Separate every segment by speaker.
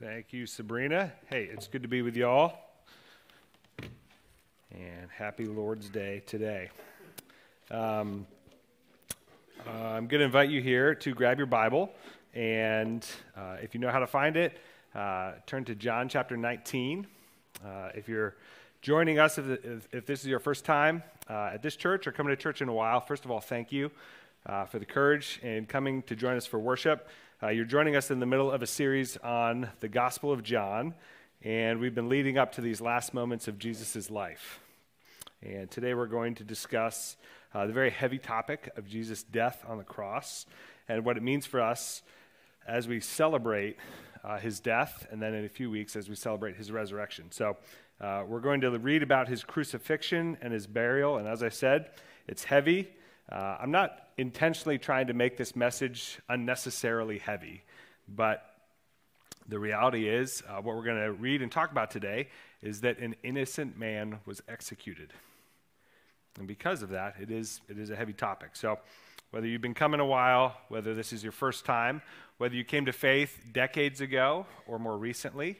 Speaker 1: Thank you, Sabrina. Hey, it's good to be with you all. And happy Lord's Day today. Um, uh, I'm going to invite you here to grab your Bible. And uh, if you know how to find it, uh, turn to John chapter 19. Uh, if you're joining us, if, if, if, this is your first time uh, at this church or coming to church in a while, first of all, thank you for the courage in coming to join us for worship. Uh, you're joining us in the middle of a series on the Gospel of John, and we've been leading up to these last moments of Jesus' life. And today we're going to discuss uh, the very heavy topic of Jesus' death on the cross and what it means for us as we celebrate uh, his death, and then in a few weeks as we celebrate his resurrection. So uh, we're going to read about his crucifixion and his burial, and as I said, it's heavy. Uh, I'm not intentionally trying to make this message unnecessarily heavy, but the reality is, uh, what we're going to read and talk about today is that an innocent man was executed. And because of that, it is, it is a heavy topic. So, whether you've been coming a while, whether this is your first time, whether you came to faith decades ago or more recently,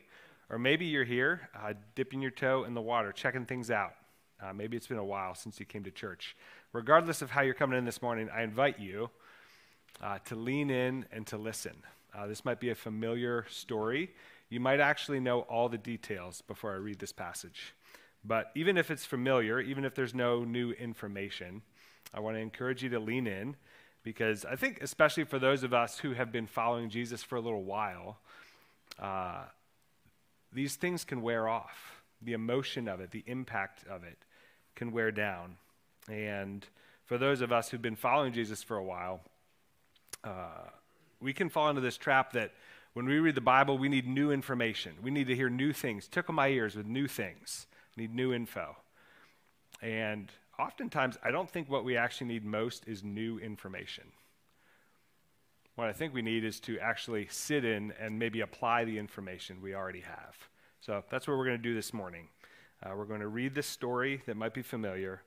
Speaker 1: or maybe you're here uh, dipping your toe in the water, checking things out. Uh, maybe it's been a while since you came to church regardless of how you're coming in this morning, I invite you uh, to lean in and to listen. Uh, this might be a familiar story. You might actually know all the details before I read this passage. But even if it's familiar, even if there's no new information, I want to encourage you to lean in because I think, especially for those of us who have been following Jesus for a little while, uh, these things can wear off. The emotion of it, the impact of it can wear down. And for those of us who've been following Jesus for a while, uh, we can fall into this trap that when we read the Bible, we need new information. We need to hear new things. Tickle my ears with new things. Need new info. And oftentimes, I don't think what we actually need most is new information. What I think we need is to actually sit in and maybe apply the information we already have. So that's what we're going to do this morning. Uh, we're going to read this story that might be familiar,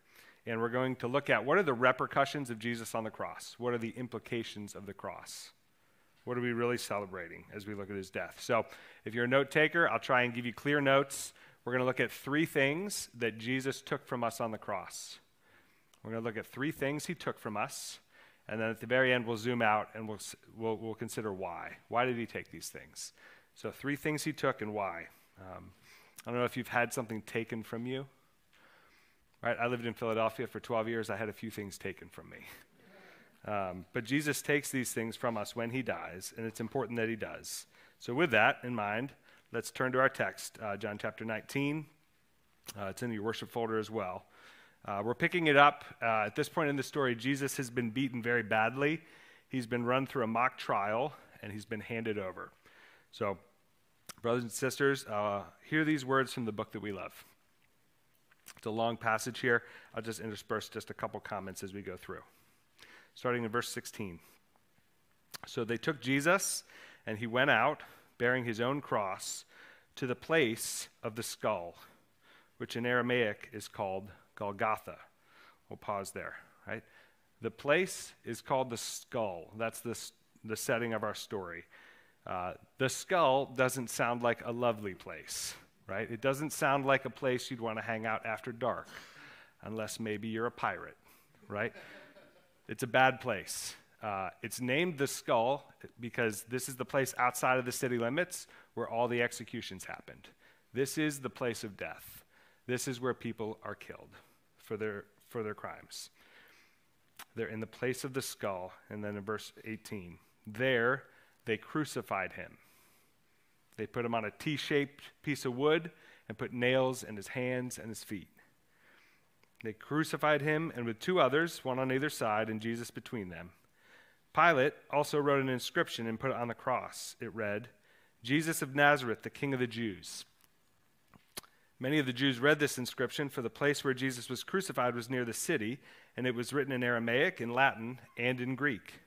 Speaker 1: and we're going to look at what are the repercussions of Jesus on the cross? What are the implications of the cross? What are we really celebrating as we look at his death? So, if you're a note taker, I'll try and give you clear notes. We're going to look at three things that Jesus took from us on the cross. We're going to look at three things he took from us. And then at the very end, we'll zoom out and we'll, we'll, we'll consider why. Why did he take these things? So, three things he took and why. Um, I don't know if you've had something taken from you. Right? I lived in Philadelphia for 12 years. I had a few things taken from me. Um, but Jesus takes these things from us when he dies, and it's important that he does. So, with that in mind, let's turn to our text, uh, John chapter 19. Uh, it's in your worship folder as well. Uh, we're picking it up. Uh, at this point in the story, Jesus has been beaten very badly. He's been run through a mock trial, and he's been handed over. So, brothers and sisters, uh, hear these words from the book that we love. It's a long passage here. I'll just intersperse just a couple comments as we go through. Starting in verse 16. So they took Jesus, and he went out, bearing his own cross, to the place of the skull, which in Aramaic is called Golgotha. We'll pause there, right? The place is called the skull. That's the, the setting of our story. Uh, the skull doesn't sound like a lovely place right? It doesn't sound like a place you'd want to hang out after dark, unless maybe you're a pirate, right? It's a bad place. Uh, it's named the skull because this is the place outside of the city limits where all the executions happened. This is the place of death. This is where people are killed for their, for their crimes. They're in the place of the skull. And then in verse 18, there they crucified him they put him on a T shaped piece of wood and put nails in his hands and his feet. They crucified him, and with two others, one on either side, and Jesus between them. Pilate also wrote an inscription and put it on the cross. It read, Jesus of Nazareth, the King of the Jews. Many of the Jews read this inscription, for the place where Jesus was crucified was near the city, and it was written in Aramaic, in Latin, and in Greek.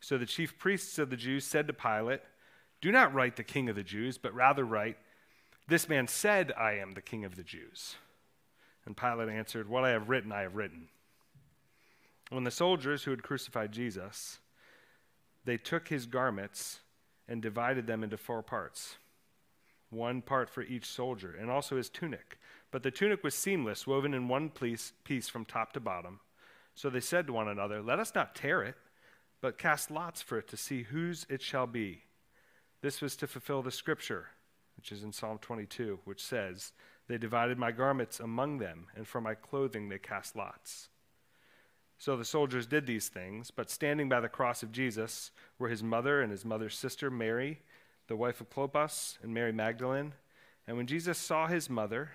Speaker 1: So the chief priests of the Jews said to Pilate, do not write the king of the Jews, but rather write, This man said, I am the king of the Jews. And Pilate answered, What I have written, I have written. When the soldiers who had crucified Jesus, they took his garments and divided them into four parts one part for each soldier, and also his tunic. But the tunic was seamless, woven in one piece, from top to bottom. So they said to one another, Let us not tear it, but cast lots for it to see whose it shall be. This was to fulfill the scripture, which is in Psalm 22, which says, They divided my garments among them, and for my clothing they cast lots. So the soldiers did these things, but standing by the cross of Jesus were his mother and his mother's sister, Mary, the wife of Clopas, and Mary Magdalene. And when Jesus saw his mother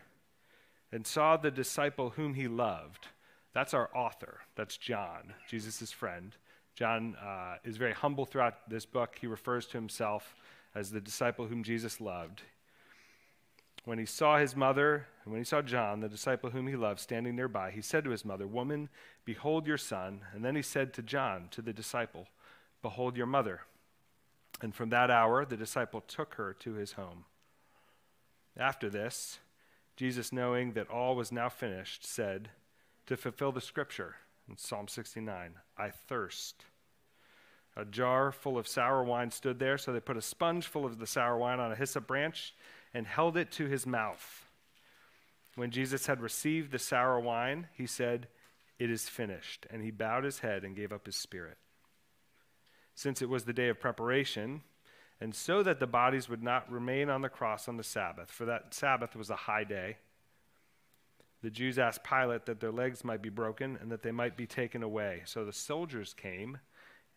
Speaker 1: and saw the disciple whom he loved, that's our author, that's John, Jesus' friend. John uh, is very humble throughout this book. He refers to himself as the disciple whom Jesus loved. When he saw his mother, and when he saw John, the disciple whom he loved, standing nearby, he said to his mother, Woman, behold your son. And then he said to John, to the disciple, Behold your mother. And from that hour, the disciple took her to his home. After this, Jesus, knowing that all was now finished, said, To fulfill the scripture, in Psalm 69, I thirst. A jar full of sour wine stood there, so they put a sponge full of the sour wine on a hyssop branch and held it to his mouth. When Jesus had received the sour wine, he said, It is finished. And he bowed his head and gave up his spirit. Since it was the day of preparation, and so that the bodies would not remain on the cross on the Sabbath, for that Sabbath was a high day, the Jews asked Pilate that their legs might be broken and that they might be taken away. So the soldiers came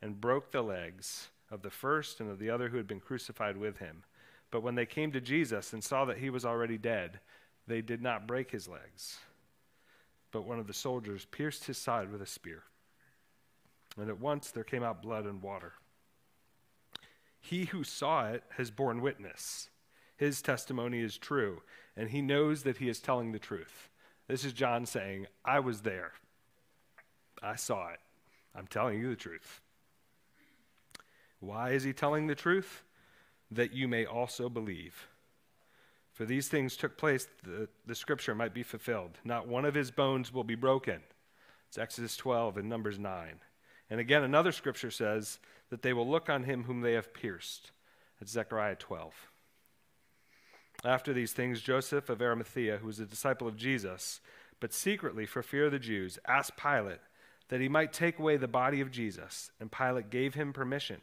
Speaker 1: and broke the legs of the first and of the other who had been crucified with him. But when they came to Jesus and saw that he was already dead, they did not break his legs. But one of the soldiers pierced his side with a spear. And at once there came out blood and water. He who saw it has borne witness. His testimony is true, and he knows that he is telling the truth. This is John saying, I was there. I saw it. I'm telling you the truth. Why is he telling the truth? that you may also believe. For these things took place that the scripture might be fulfilled. Not one of his bones will be broken. It's Exodus 12 and Numbers 9. And again, another scripture says that they will look on him whom they have pierced. It's Zechariah 12. After these things, Joseph of Arimathea, who was a disciple of Jesus, but secretly for fear of the Jews, asked Pilate that he might take away the body of Jesus, and Pilate gave him permission.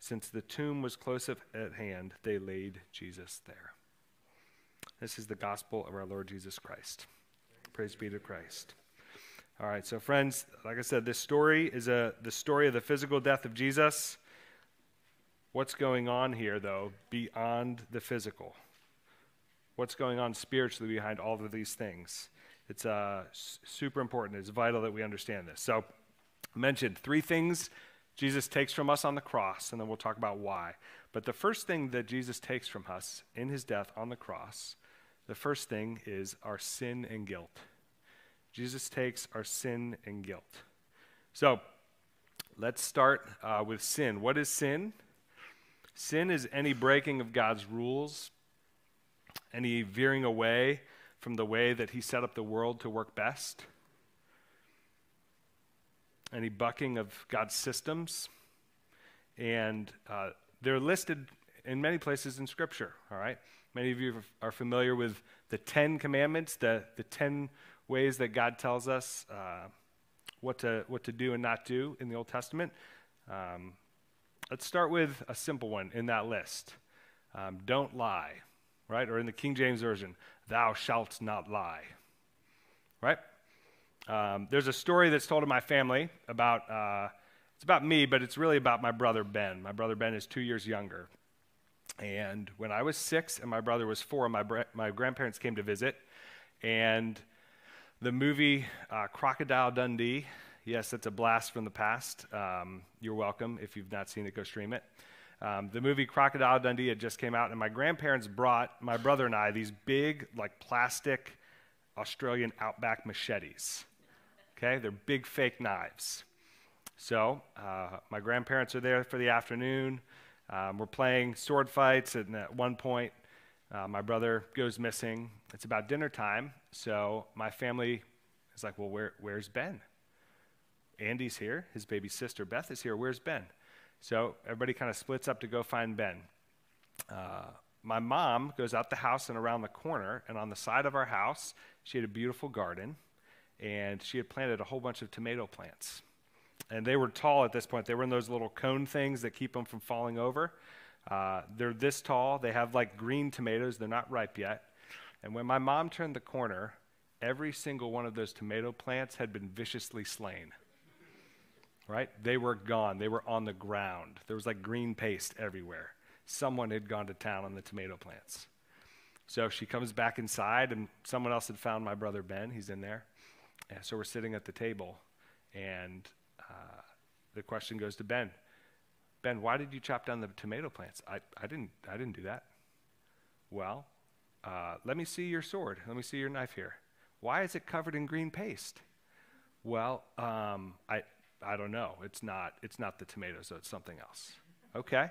Speaker 1: since the tomb was close at hand, they laid Jesus there. This is the gospel of our Lord Jesus Christ. Praise be to Christ. All right, so friends, like I said, this story is a, the story of the physical death of Jesus. What's going on here, though, beyond the physical? What's going on spiritually behind all of these things? It's uh, super important. It's vital that we understand this. So, I mentioned three things Jesus takes from us on the cross, and then we'll talk about why. But the first thing that Jesus takes from us in his death on the cross, the first thing is our sin and guilt. Jesus takes our sin and guilt. So let's start uh, with sin. What is sin? Sin is any breaking of God's rules, any veering away from the way that he set up the world to work best any bucking of God's systems. And uh, they're listed in many places in Scripture, all right? Many of you are familiar with the Ten Commandments, the, the ten ways that God tells us uh, what, to, what to do and not do in the Old Testament. Um, let's start with a simple one in that list um, don't lie, right? Or in the King James Version, thou shalt not lie, right? Um, there's a story that's told in my family about, uh, it's about me, but it's really about my brother Ben. My brother Ben is two years younger. And when I was six and my brother was four, my, my grandparents came to visit. And the movie uh, Crocodile Dundee, yes, it's a blast from the past. Um, you're welcome. If you've not seen it, go stream it. Um, the movie Crocodile Dundee had just came out, and my grandparents brought my brother and I these big, like plastic Australian outback machetes. Okay, they're big fake knives. So uh, my grandparents are there for the afternoon. Um, we're playing sword fights, and at one point, uh, my brother goes missing. It's about dinner time, so my family is like, "Well, where, where's Ben?" Andy's here. His baby sister Beth is here. Where's Ben? So everybody kind of splits up to go find Ben. Uh, my mom goes out the house and around the corner, and on the side of our house, she had a beautiful garden, and she had planted a whole bunch of tomato plants. And they were tall at this point. They were in those little cone things that keep them from falling over. Uh, they're this tall. They have like green tomatoes. They're not ripe yet. And when my mom turned the corner, every single one of those tomato plants had been viciously slain right? They were gone. They were on the ground. There was like green paste everywhere. Someone had gone to town on the tomato plants. So she comes back inside, and someone else had found my brother Ben. He's in there. So we're sitting at the table, and uh, the question goes to Ben. Ben, why did you chop down the tomato plants? I, I, didn't, I didn't do that. Well, uh, let me see your sword. Let me see your knife here. Why is it covered in green paste? Well, um, I, I don't know. It's not, it's not the tomatoes, so it's something else. Okay.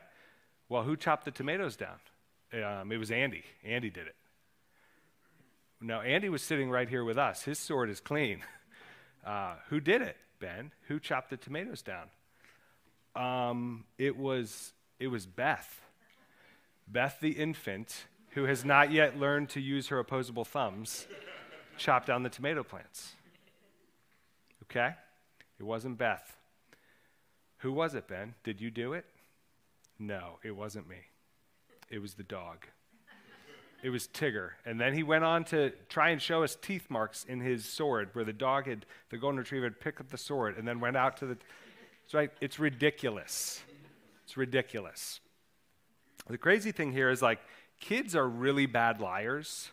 Speaker 1: Well, who chopped the tomatoes down? Um, it was Andy. Andy did it. Now, Andy was sitting right here with us. His sword is clean. Uh, who did it, Ben? Who chopped the tomatoes down? Um, it was it was Beth. Beth the infant, who has not yet learned to use her opposable thumbs, chopped down the tomato plants. Okay? It wasn't Beth. Who was it, Ben? Did you do it? No, it wasn't me. It was the dog. It was Tigger. And then he went on to try and show us teeth marks in his sword where the dog had, the golden retriever had picked up the sword and then went out to the. It's right. It's ridiculous. It's ridiculous. The crazy thing here is like kids are really bad liars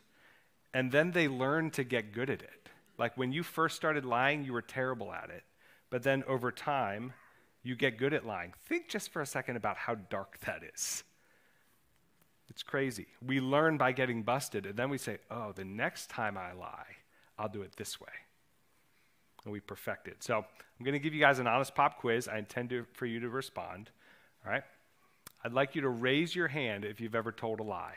Speaker 1: and then they learn to get good at it. Like when you first started lying, you were terrible at it but then over time, you get good at lying. Think just for a second about how dark that is. It's crazy. We learn by getting busted, and then we say, oh, the next time I lie, I'll do it this way. And we perfect it. So I'm going to give you guys an honest pop quiz. I intend to, for you to respond. All right? I'd like you to raise your hand if you've ever told a lie.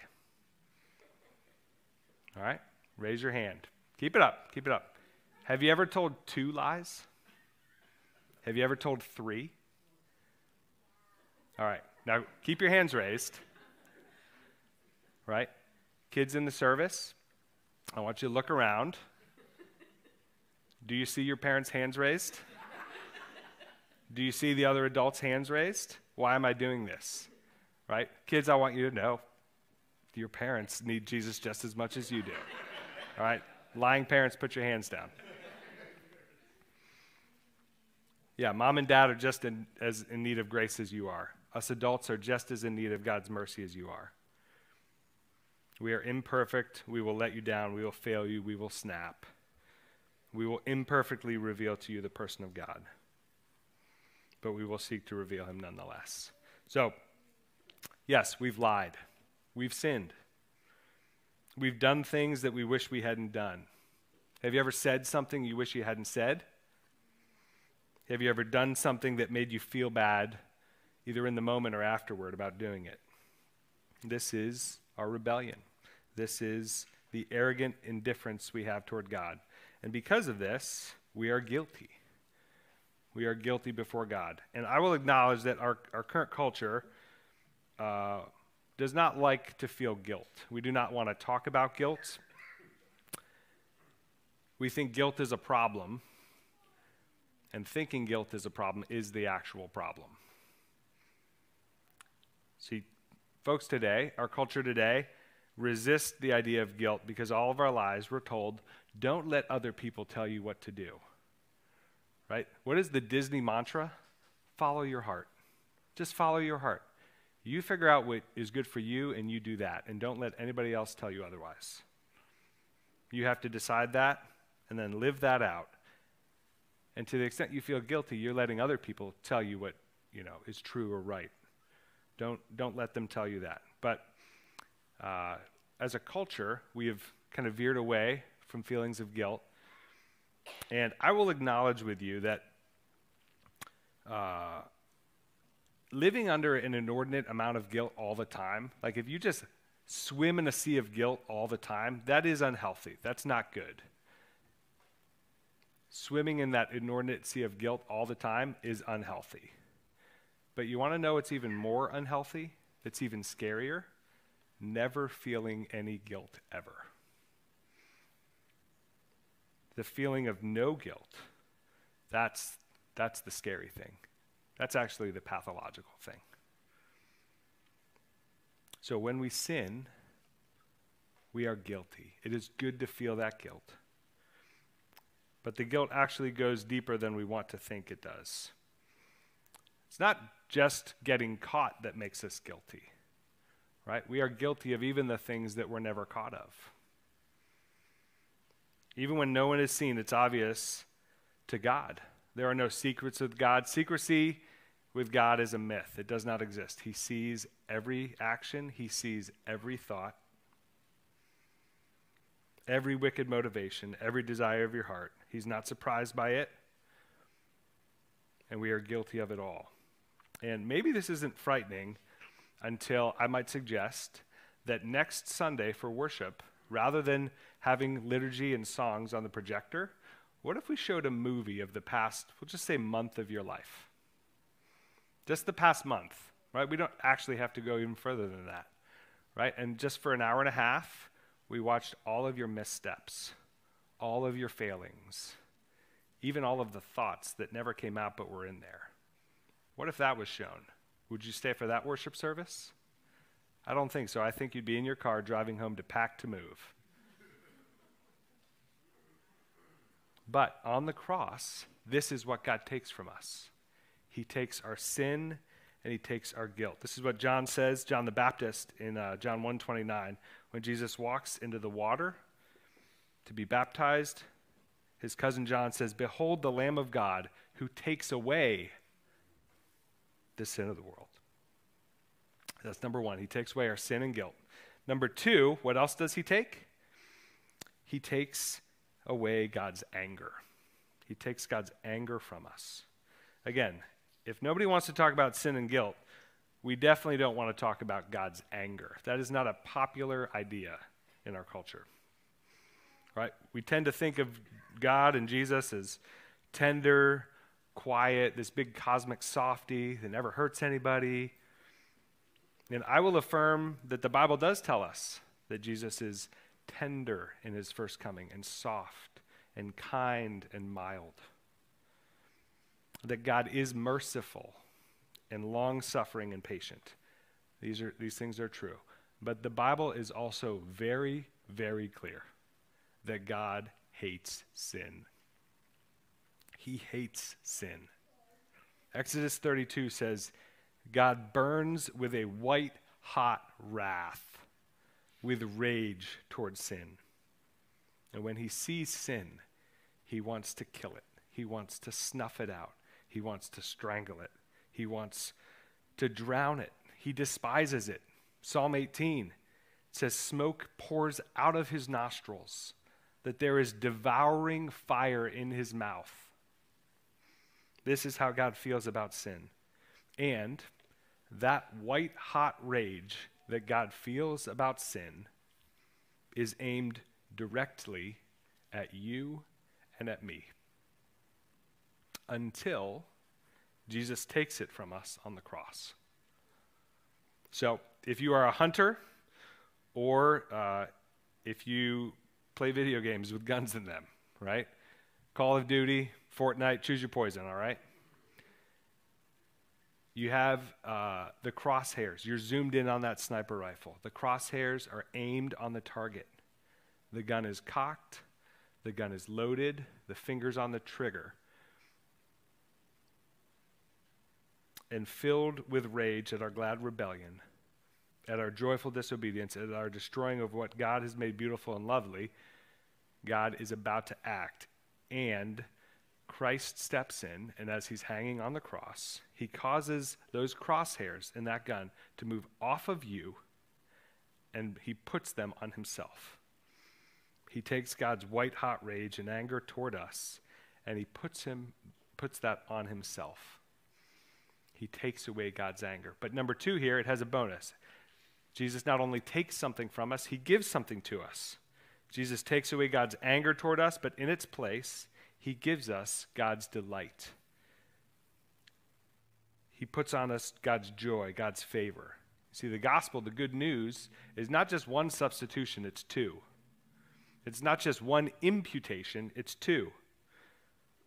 Speaker 1: All right? Raise your hand. Keep it up. Keep it up. Have you ever told two lies? Have you ever told three? All right. Now keep your hands raised. Right? Kids in the service, I want you to look around. Do you see your parents' hands raised? Do you see the other adults' hands raised? Why am I doing this? Right? Kids, I want you to know your parents need Jesus just as much as you do. All right? Lying parents, put your hands down. Yeah, mom and dad are just in, as in need of grace as you are. Us adults are just as in need of God's mercy as you are. We are imperfect. We will let you down. We will fail you. We will snap. We will imperfectly reveal to you the person of God. But we will seek to reveal him nonetheless. So, yes, we've lied. We've sinned. We've done things that we wish we hadn't done. Have you ever said something you wish you hadn't said? Have you ever done something that made you feel bad, either in the moment or afterward, about doing it? This is our rebellion. This is the arrogant indifference we have toward God. And because of this, we are guilty. We are guilty before God. And I will acknowledge that our, our current culture uh, does not like to feel guilt. We do not want to talk about guilt. We think guilt is a problem and thinking guilt is a problem is the actual problem. See, folks today, our culture today, resist the idea of guilt because all of our lives we're told don't let other people tell you what to do. Right? What is the Disney mantra? Follow your heart. Just follow your heart. You figure out what is good for you and you do that, and don't let anybody else tell you otherwise. You have to decide that and then live that out and to the extent you feel guilty, you're letting other people tell you what, you know, is true or right. Don't, don't let them tell you that. But uh, as a culture, we have kind of veered away from feelings of guilt. And I will acknowledge with you that uh, living under an inordinate amount of guilt all the time, like if you just swim in a sea of guilt all the time, that is unhealthy. That's not good. Swimming in that inordinate sea of guilt all the time is unhealthy. But you want to know what's even more unhealthy? That's even scarier? Never feeling any guilt ever. The feeling of no guilt. That's, that's the scary thing. That's actually the pathological thing. So when we sin, we are guilty. It is good to feel that guilt. But the guilt actually goes deeper than we want to think it does. It's not just getting caught that makes us guilty, right? We are guilty of even the things that we're never caught of. Even when no one is seen, it's obvious to God. There are no secrets with God. Secrecy with God is a myth, it does not exist. He sees every action, He sees every thought, every wicked motivation, every desire of your heart. He's not surprised by it, and we are guilty of it all. And maybe this isn't frightening until I might suggest that next Sunday for worship, rather than having liturgy and songs on the projector, what if we showed a movie of the past, we'll just say month of your life? Just the past month, right? We don't actually have to go even further than that, right? And just for an hour and a half, we watched all of your missteps, all of your failings, even all of the thoughts that never came out but were in there. What if that was shown? Would you stay for that worship service? I don't think so. I think you'd be in your car driving home to pack to move. But on the cross, this is what God takes from us. He takes our sin and he takes our guilt. This is what John says, John the Baptist in uh, John 1:29, when Jesus walks into the water to be baptized, his cousin John says, "Behold the Lamb of God who takes away the sin of the world. That's number one. He takes away our sin and guilt. Number two, what else does he take? He takes away God's anger. He takes God's anger from us. Again, if nobody wants to talk about sin and guilt, we definitely don't want to talk about God's anger. That is not a popular idea in our culture. Right? We tend to think of God and Jesus as tender, quiet, this big cosmic softy that never hurts anybody. And I will affirm that the Bible does tell us that Jesus is tender in his first coming and soft and kind and mild. That God is merciful and long suffering and patient. These, are, these things are true. But the Bible is also very, very clear that God hates sin he hates sin. Exodus 32 says, God burns with a white hot wrath, with rage towards sin. And when he sees sin, he wants to kill it. He wants to snuff it out. He wants to strangle it. He wants to drown it. He despises it. Psalm 18 says, Smoke pours out of his nostrils, that there is devouring fire in his mouth. This is how God feels about sin. And that white hot rage that God feels about sin is aimed directly at you and at me until Jesus takes it from us on the cross. So, if you are a hunter or uh, if you play video games with guns in them, right? Call of Duty, Fortnite, choose your poison, all right? You have uh, the crosshairs. You're zoomed in on that sniper rifle. The crosshairs are aimed on the target. The gun is cocked, the gun is loaded, the finger's on the trigger. And filled with rage at our glad rebellion, at our joyful disobedience, at our destroying of what God has made beautiful and lovely, God is about to act. And Christ steps in, and as he's hanging on the cross, he causes those crosshairs in that gun to move off of you, and he puts them on himself. He takes God's white hot rage and anger toward us, and he puts him puts that on himself. He takes away God's anger. But number 2 here it has a bonus. Jesus not only takes something from us, he gives something to us. Jesus takes away God's anger toward us, but in its place, he gives us God's delight. He puts on us God's joy, God's favor. See, the gospel, the good news, is not just one substitution, it's two. It's not just one imputation, it's two.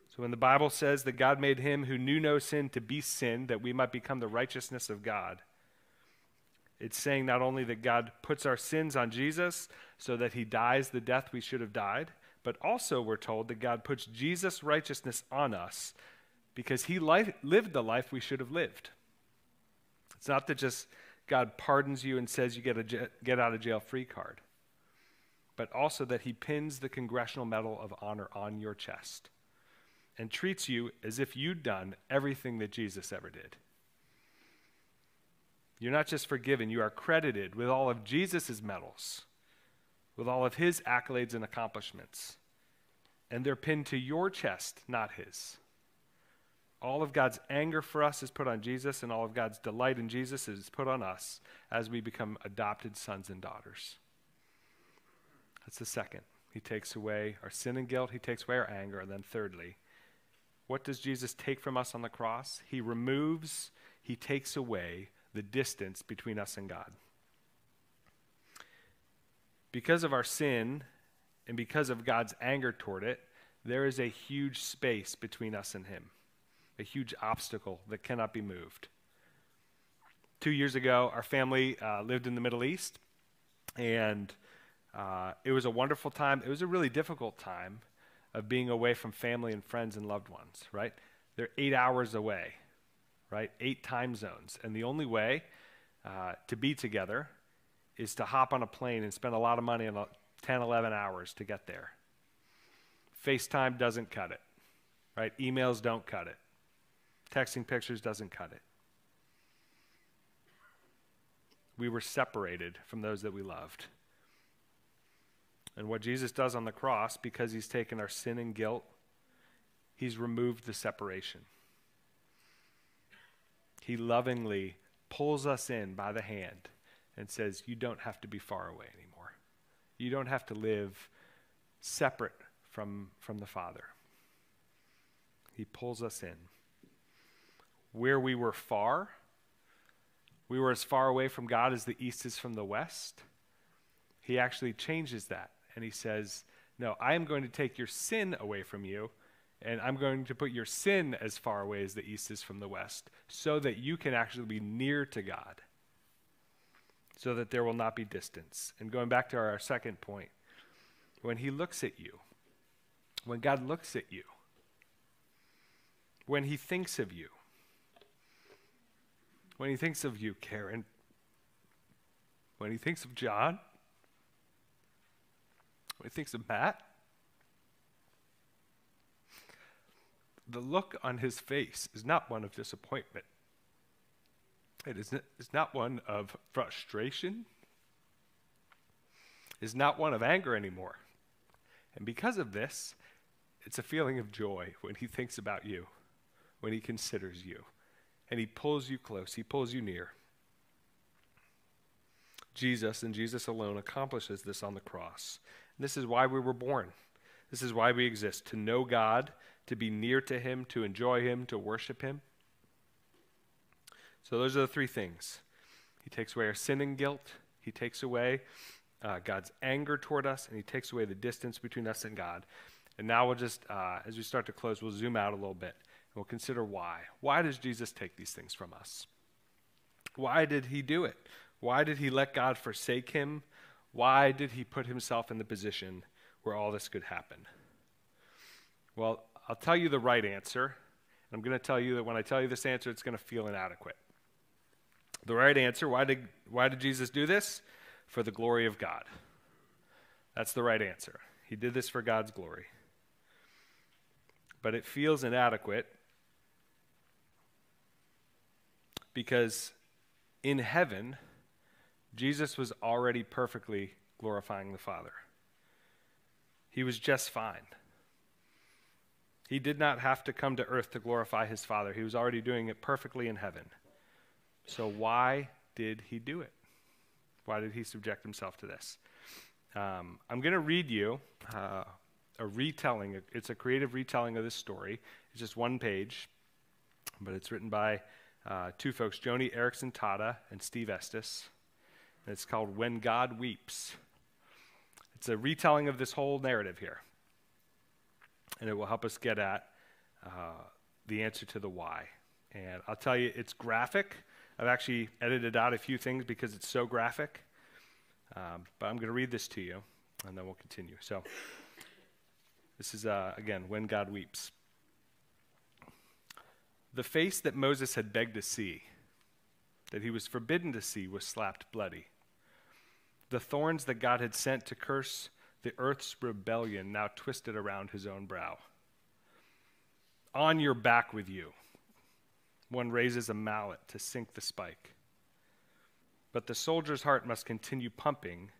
Speaker 1: So when the Bible says that God made him who knew no sin to be sin, that we might become the righteousness of God, it's saying not only that God puts our sins on Jesus so that he dies the death we should have died, but also we're told that God puts Jesus' righteousness on us because he life, lived the life we should have lived. It's not that just God pardons you and says you get a get out of jail free card, but also that he pins the Congressional Medal of Honor on your chest and treats you as if you'd done everything that Jesus ever did. You're not just forgiven, you are credited with all of Jesus' medals, with all of his accolades and accomplishments. And they're pinned to your chest, not his. All of God's anger for us is put on Jesus, and all of God's delight in Jesus is put on us as we become adopted sons and daughters. That's the second. He takes away our sin and guilt, He takes away our anger. And then, thirdly, what does Jesus take from us on the cross? He removes, He takes away the distance between us and God. Because of our sin and because of God's anger toward it, there is a huge space between us and Him, a huge obstacle that cannot be moved. Two years ago, our family uh, lived in the Middle East, and uh, it was a wonderful time. It was a really difficult time of being away from family and friends and loved ones, right? They're eight hours away right? Eight time zones. And the only way uh, to be together is to hop on a plane and spend a lot of money on 10, 11 hours to get there. FaceTime doesn't cut it, right? Emails don't cut it. Texting pictures doesn't cut it. We were separated from those that we loved. And what Jesus does on the cross, because he's taken our sin and guilt, he's removed the separation. He lovingly pulls us in by the hand and says, You don't have to be far away anymore. You don't have to live separate from, from the Father. He pulls us in. Where we were far, we were as far away from God as the east is from the west. He actually changes that and he says, No, I am going to take your sin away from you and I'm going to put your sin as far away as the east is from the west, so that you can actually be near to God, so that there will not be distance. And going back to our, second point, when He looks at you, when God looks at you, when He thinks of you, when He thinks of you, Karen, when He thinks of John, when He thinks of Matt, the look on his face is not one of disappointment. It is it's not one of frustration. It's not one of anger anymore. And because of this, it's a feeling of joy when he thinks about you, when he considers you, and he pulls you close, he pulls you near. Jesus and Jesus alone accomplishes this on the cross. And this is why we were born. This is why we exist to know God to be near to Him, to enjoy Him, to worship Him. So, those are the three things. He takes away our sin and guilt, He takes away uh, God's anger toward us, and He takes away the distance between us and God. And now we'll just, uh, as we start to close, we'll zoom out a little bit and we'll consider why. Why does Jesus take these things from us? Why did He do it? Why did He let God forsake Him? Why did He put Himself in the position where all this could happen? Well, I'll tell you the right answer. And I'm going to tell you that when I tell you this answer, it's going to feel inadequate. The right answer why did, why did Jesus do this? For the glory of God. That's the right answer. He did this for God's glory. but it feels inadequate because in heaven, Jesus was already perfectly glorifying the Father. He was just fine. He did not have to come to earth to glorify his Father. He was already doing it perfectly in heaven. So, why did he do it? Why did he subject himself to this? Um, I'm going to read you uh, a retelling. It's a creative retelling of this story. It's just one page, but it's written by uh, two folks, Joni Eareckson Tada and Steve Estes. And it's called When God Weeps. It's a retelling of this whole narrative here. And it will help us get at uh, the answer to the why. And I'll tell you, it's graphic. I've actually edited out a few things because it's so graphic. Um, but I'm going to read this to you, and then we'll continue. So, this is, uh, again, When God Weeps. The face that Moses had begged to see, that he was forbidden to see, was slapped bloody. The thorns that God had sent to curse the earth's rebellion now twisted around his own brow. On your back with you. One raises a mallet to sink the spike. But the soldier's heart must continue pumping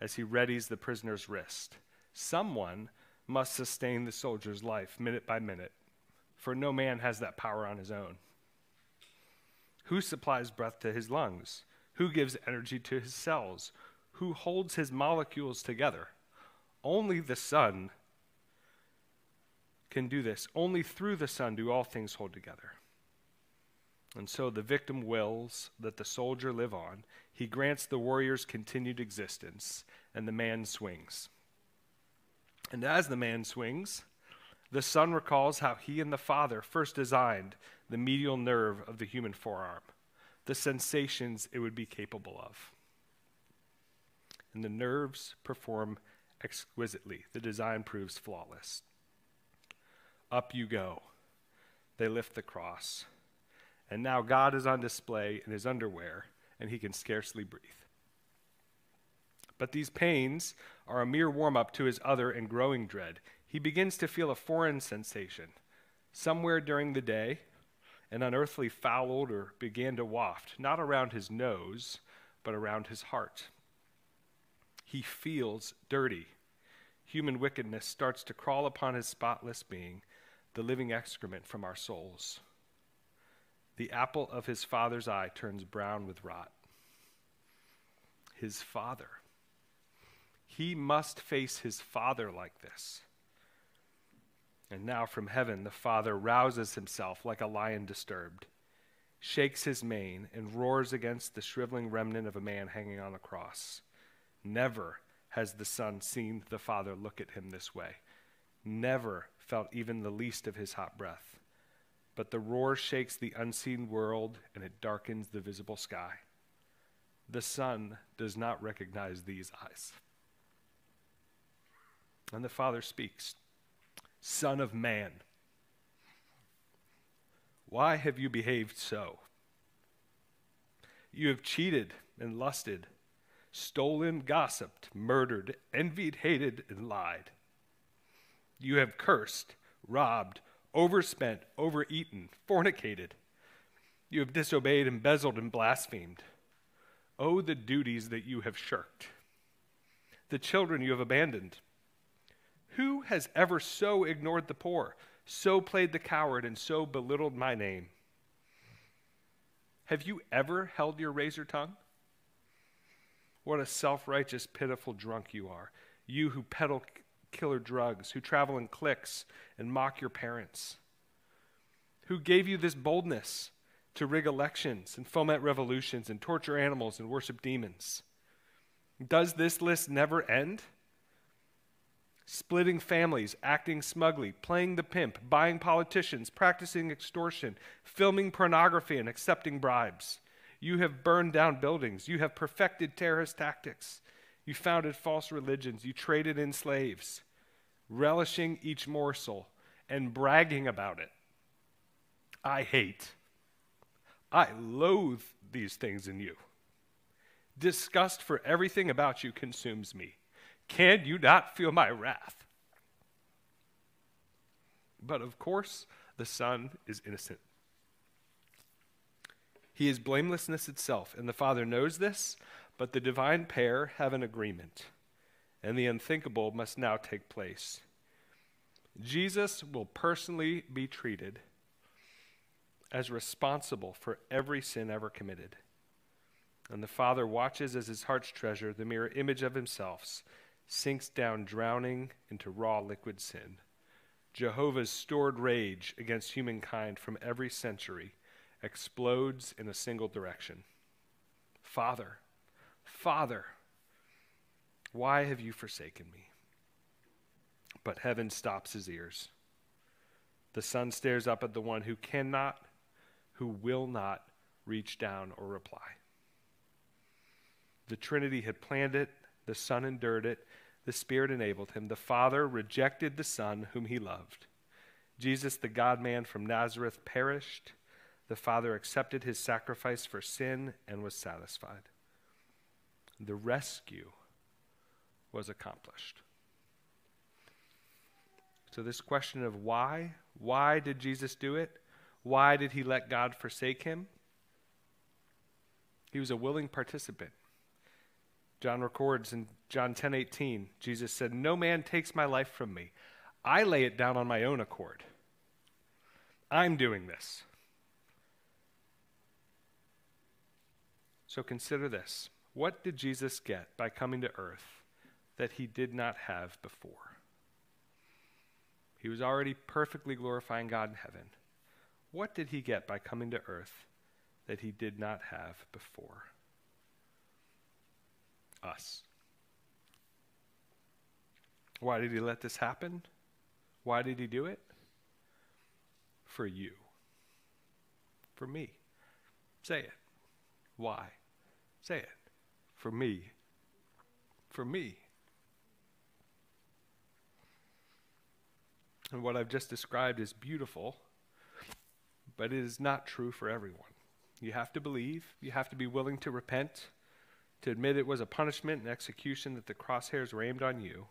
Speaker 1: as he readies the prisoner's wrist. Someone must sustain the soldier's life minute by minute for no man has that power on his own. Who supplies breath to his lungs? Who gives energy to his cells? Who holds his molecules together? Only the Son can do this. Only through the Son do all things hold together. And so the victim wills that the soldier live on. He grants the warrior's continued existence, and the man swings. And as the man swings, the Son recalls how he and the Father first designed the medial nerve of the human forearm, the sensations it would be capable of. And the nerves perform exquisitely. The design proves flawless. Up you go. They lift the cross. And now God is on display in his underwear, and he can scarcely breathe. But these pains are a mere warm up to his other and growing dread he begins to feel a foreign sensation. Somewhere during the day, an unearthly foul odor began to waft, not around his nose, but around his heart. He feels dirty. Human wickedness starts to crawl upon his spotless being, the living excrement from our souls. The apple of his father's eye turns brown with rot. His father. He must face his father like this. And now from heaven the Father rouses himself like a lion disturbed, shakes his mane, and roars against the shriveling remnant of a man hanging on a cross. Never has the Son seen the Father look at him this way, never felt even the least of his hot breath. But the roar shakes the unseen world and it darkens the visible sky. The Son does not recognize these eyes. And the Father speaks. Son of Man. Why have you behaved so? You have cheated and lusted, stolen, gossiped, murdered, envied, hated, and lied. You have cursed, robbed, overspent, overeaten, fornicated. You have disobeyed, embezzled, and blasphemed. Oh, the duties that you have shirked, the children you have abandoned who has ever so ignored the poor, so played the coward, and so belittled my name? Have you ever held your razor tongue? What a self righteous, pitiful drunk you are. You who peddle killer drugs, who travel in cliques and mock your parents. Who gave you this boldness to rig elections and foment revolutions and torture animals and worship demons? Does this list never end? splitting families, acting smugly, playing the pimp, buying politicians, practicing extortion, filming pornography, and accepting bribes. You have burned down buildings. You have perfected terrorist tactics. You founded false religions. You traded in slaves, relishing each morsel and bragging about it. I hate, I loathe these things in you. Disgust for everything about you consumes me. Can you not feel my wrath? But of course, the Son is innocent. He is blamelessness itself, and the Father knows this, but the divine pair have an agreement, and the unthinkable must now take place. Jesus will personally be treated as responsible for every sin ever committed. And the Father watches as his heart's treasure, the mirror image of himself, sinks down drowning into raw liquid sin. Jehovah's stored rage against humankind from every century explodes in a single direction. Father, Father, why have you forsaken me? But heaven stops his ears. The Son stares up at the one who cannot, who will not reach down or reply. The Trinity had planned it, the Son endured it, the Spirit enabled him. The Father rejected the Son whom he loved. Jesus, the God man from Nazareth, perished. The Father accepted his sacrifice for sin and was satisfied. The rescue was accomplished. So, this question of why, why did Jesus do it? Why did he let God forsake him? He was a willing participant. John records in John 10 18, Jesus said, No man takes my life from me. I lay it down on my own accord. I'm doing this. So consider this. What did Jesus get by coming to earth that he did not have before? He was already perfectly glorifying God in heaven. What did he get by coming to earth that he did not have before? us. Why did he let this happen? Why did he do it? For you. For me. Say it. Why? Say it. For me. For me. And what I've just described is beautiful, but it is not true for everyone. You have to believe, you have to be willing to repent, to admit it was a punishment and execution that the crosshairs were aimed on you,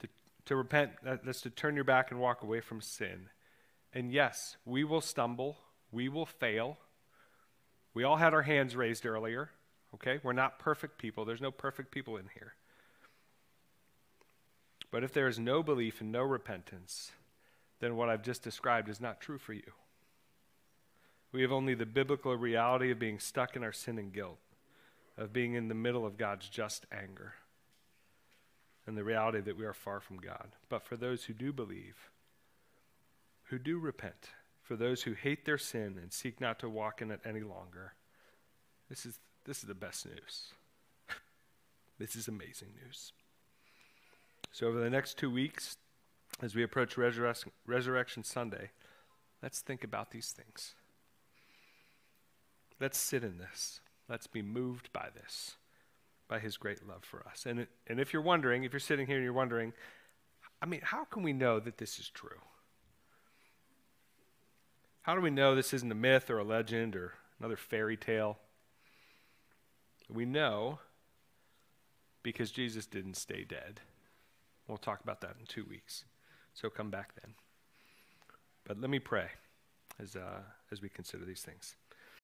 Speaker 1: to, to repent, that's to turn your back and walk away from sin. And yes, we will stumble, we will fail. We all had our hands raised earlier, okay? We're not perfect people, there's no perfect people in here. But if there is no belief and no repentance, then what I've just described is not true for you. We have only the biblical reality of being stuck in our sin and guilt of being in the middle of God's just anger and the reality that we are far from God. But for those who do believe, who do repent, for those who hate their sin and seek not to walk in it any longer, this is, this is the best news. this is amazing news. So, over the next two weeks, as we approach Resurrection, Resurrection Sunday, let's think about these things. Let's sit in this. Let's be moved by this, by his great love for us. And, and if you're wondering, if you're sitting here and you're wondering, I mean, how can we know that this is true? How do we know this isn't a myth or a legend or another fairy tale? We know because Jesus didn't stay dead. We'll talk about that in two weeks. So come back then. But let me pray as, uh, as we consider these things.